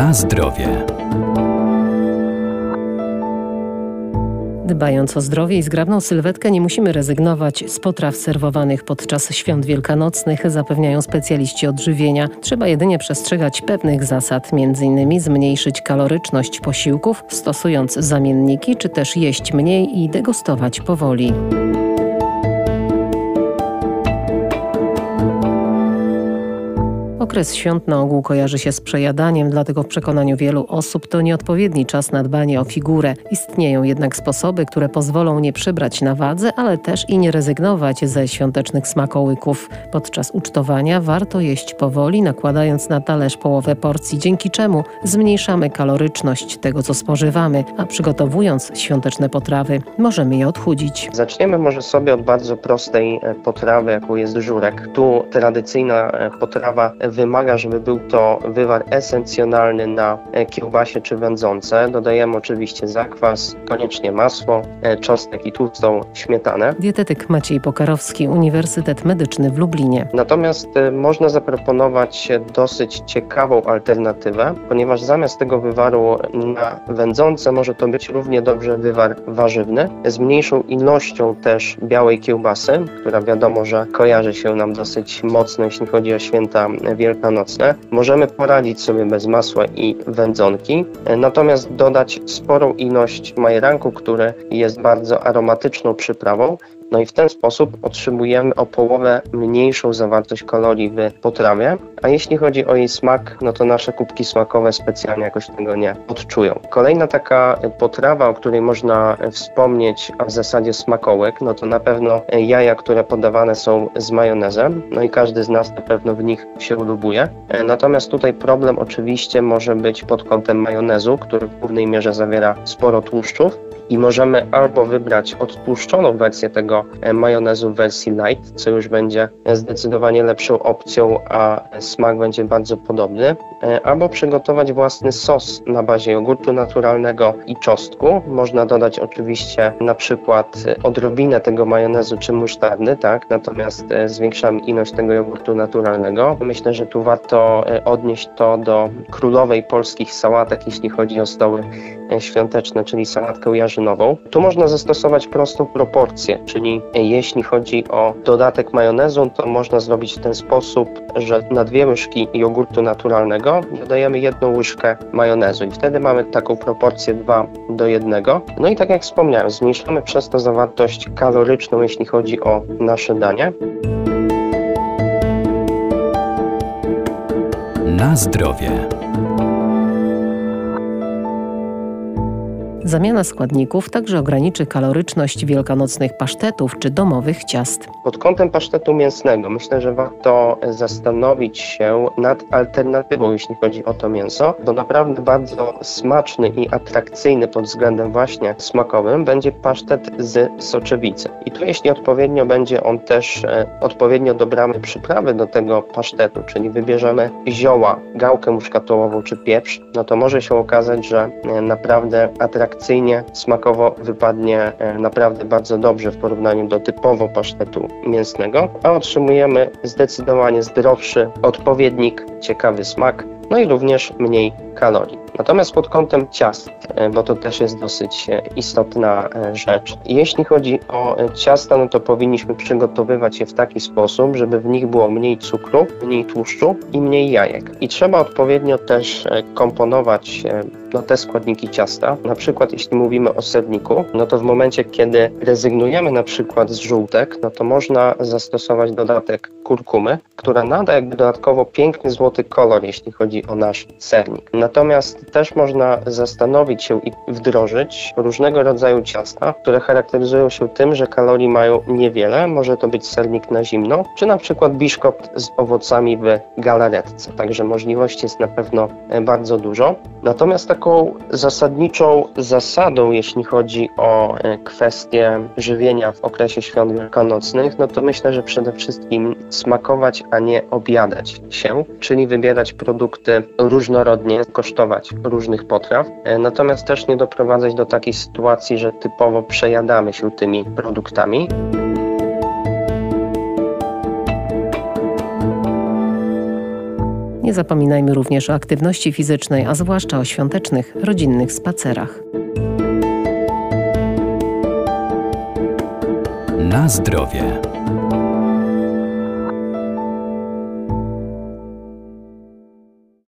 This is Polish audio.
Na zdrowie. Dbając o zdrowie i zgrabną sylwetkę, nie musimy rezygnować z potraw serwowanych podczas świąt wielkanocnych, zapewniają specjaliści odżywienia. Trzeba jedynie przestrzegać pewnych zasad, m.in. zmniejszyć kaloryczność posiłków, stosując zamienniki, czy też jeść mniej i degustować powoli. Okres świąt na ogół kojarzy się z przejadaniem, dlatego w przekonaniu wielu osób to nieodpowiedni czas na dbanie o figurę. Istnieją jednak sposoby, które pozwolą nie przybrać na wadze, ale też i nie rezygnować ze świątecznych smakołyków. Podczas ucztowania warto jeść powoli, nakładając na talerz połowę porcji, dzięki czemu zmniejszamy kaloryczność tego, co spożywamy, a przygotowując świąteczne potrawy, możemy je odchudzić. Zaczniemy może sobie od bardzo prostej e, potrawy, jaką jest żurek. Tu tradycyjna e, potrawa wymaga, żeby był to wywar esencjonalny na e, kiełbasie czy wędzące. Dodajemy oczywiście zakwas, koniecznie masło, e, czosnek i tłustą śmietanę. Dietetyk Maciej Pokarowski, Uniwersytet Medyczny w Lublinie. Natomiast e, można zaproponować dosyć ciekawą alternatywę, ponieważ zamiast tego wywaru na wędzące może to być równie dobrze wywar warzywny, z mniejszą ilością też białej kiełbasy, która wiadomo, że kojarzy się nam dosyć mocno, jeśli chodzi o święta wielkanocne. Możemy poradzić sobie bez masła i wędzonki, natomiast dodać sporą ilość majeranku, który jest bardzo aromatyczną przyprawą, no i w ten sposób otrzymujemy o połowę mniejszą zawartość kalorii w potrawie, a jeśli chodzi o jej smak, no to nasze kubki smakowe specjalnie jakoś tego nie odczują. Kolejna taka potrawa, o której można wspomnieć, a w zasadzie smakołek, no to na pewno jaja, które podawane są z majonezem, no i każdy z nas na pewno w nich się ulubuje. Natomiast tutaj problem oczywiście może być pod kątem majonezu, który w głównej mierze zawiera sporo tłuszczów, i możemy albo wybrać odtłuszczoną wersję tego e, majonezu w wersji light, co już będzie zdecydowanie lepszą opcją, a smak będzie bardzo podobny, e, albo przygotować własny sos na bazie jogurtu naturalnego i czosnku. Można dodać oczywiście na przykład odrobinę tego majonezu czy musztardy, tak? natomiast e, zwiększamy ilość tego jogurtu naturalnego. Myślę, że tu warto odnieść to do królowej polskich sałatek, jeśli chodzi o stoły świąteczne, czyli sałatkę jarzynową. Tu można zastosować prostą proporcję, czyli jeśli chodzi o dodatek majonezu, to można zrobić w ten sposób, że na dwie łyżki jogurtu naturalnego dodajemy jedną łyżkę majonezu i wtedy mamy taką proporcję 2 do 1. No i tak jak wspomniałem, zmniejszamy przez to zawartość kaloryczną, jeśli chodzi o nasze danie. Na zdrowie. Zamiana składników także ograniczy kaloryczność wielkanocnych pasztetów czy domowych ciast. Pod kątem pasztetu mięsnego myślę, że warto zastanowić się nad alternatywą, jeśli chodzi o to mięso. To naprawdę bardzo smaczny i atrakcyjny pod względem właśnie smakowym będzie pasztet z soczewicy. I tu jeśli odpowiednio będzie on też e, odpowiednio dobramy przyprawy do tego pasztetu, czyli wybierzemy zioła, gałkę muszkatołową czy pieprz, no to może się okazać, że e, naprawdę atrakcyjny atrakcyjnie, smakowo wypadnie e, naprawdę bardzo dobrze w porównaniu do typowo pasztetu mięsnego, a otrzymujemy zdecydowanie zdrowszy odpowiednik, ciekawy smak, no i również mniej kalorii. Natomiast pod kątem ciast, e, bo to też jest dosyć e, istotna e, rzecz. Jeśli chodzi o ciasta, no to powinniśmy przygotowywać je w taki sposób, żeby w nich było mniej cukru, mniej tłuszczu i mniej jajek. I trzeba odpowiednio też komponować no, te składniki ciasta. Na przykład jeśli mówimy o serniku, no to w momencie, kiedy rezygnujemy na przykład z żółtek, no to można zastosować dodatek kurkumy, która nada jakby dodatkowo piękny złoty kolor, jeśli chodzi o nasz sernik. Natomiast też można zastanowić się i wdrożyć różnego rodzaju ciasta, które charakteryzują się tym, że kalorii mają niewiele. Może to być sernik na zimno, czy na przykład biszkopt z owocami w galaretce. Także możliwości jest na pewno bardzo dużo. Natomiast taką zasadniczą zasadą, jeśli chodzi o e, kwestie żywienia w okresie świąt wielkanocnych, no to myślę, że przede wszystkim smakować, a nie objadać się, czyli wybierać produkty różnorodnie, kosztować różnych potraw, e, natomiast też nie doprowadzać do takiej sytuacji, że typowo przejadamy się tymi produktami. Nie zapominajmy również o aktywności fizycznej, a zwłaszcza o świątecznych, rodzinnych spacerach. Na zdrowie.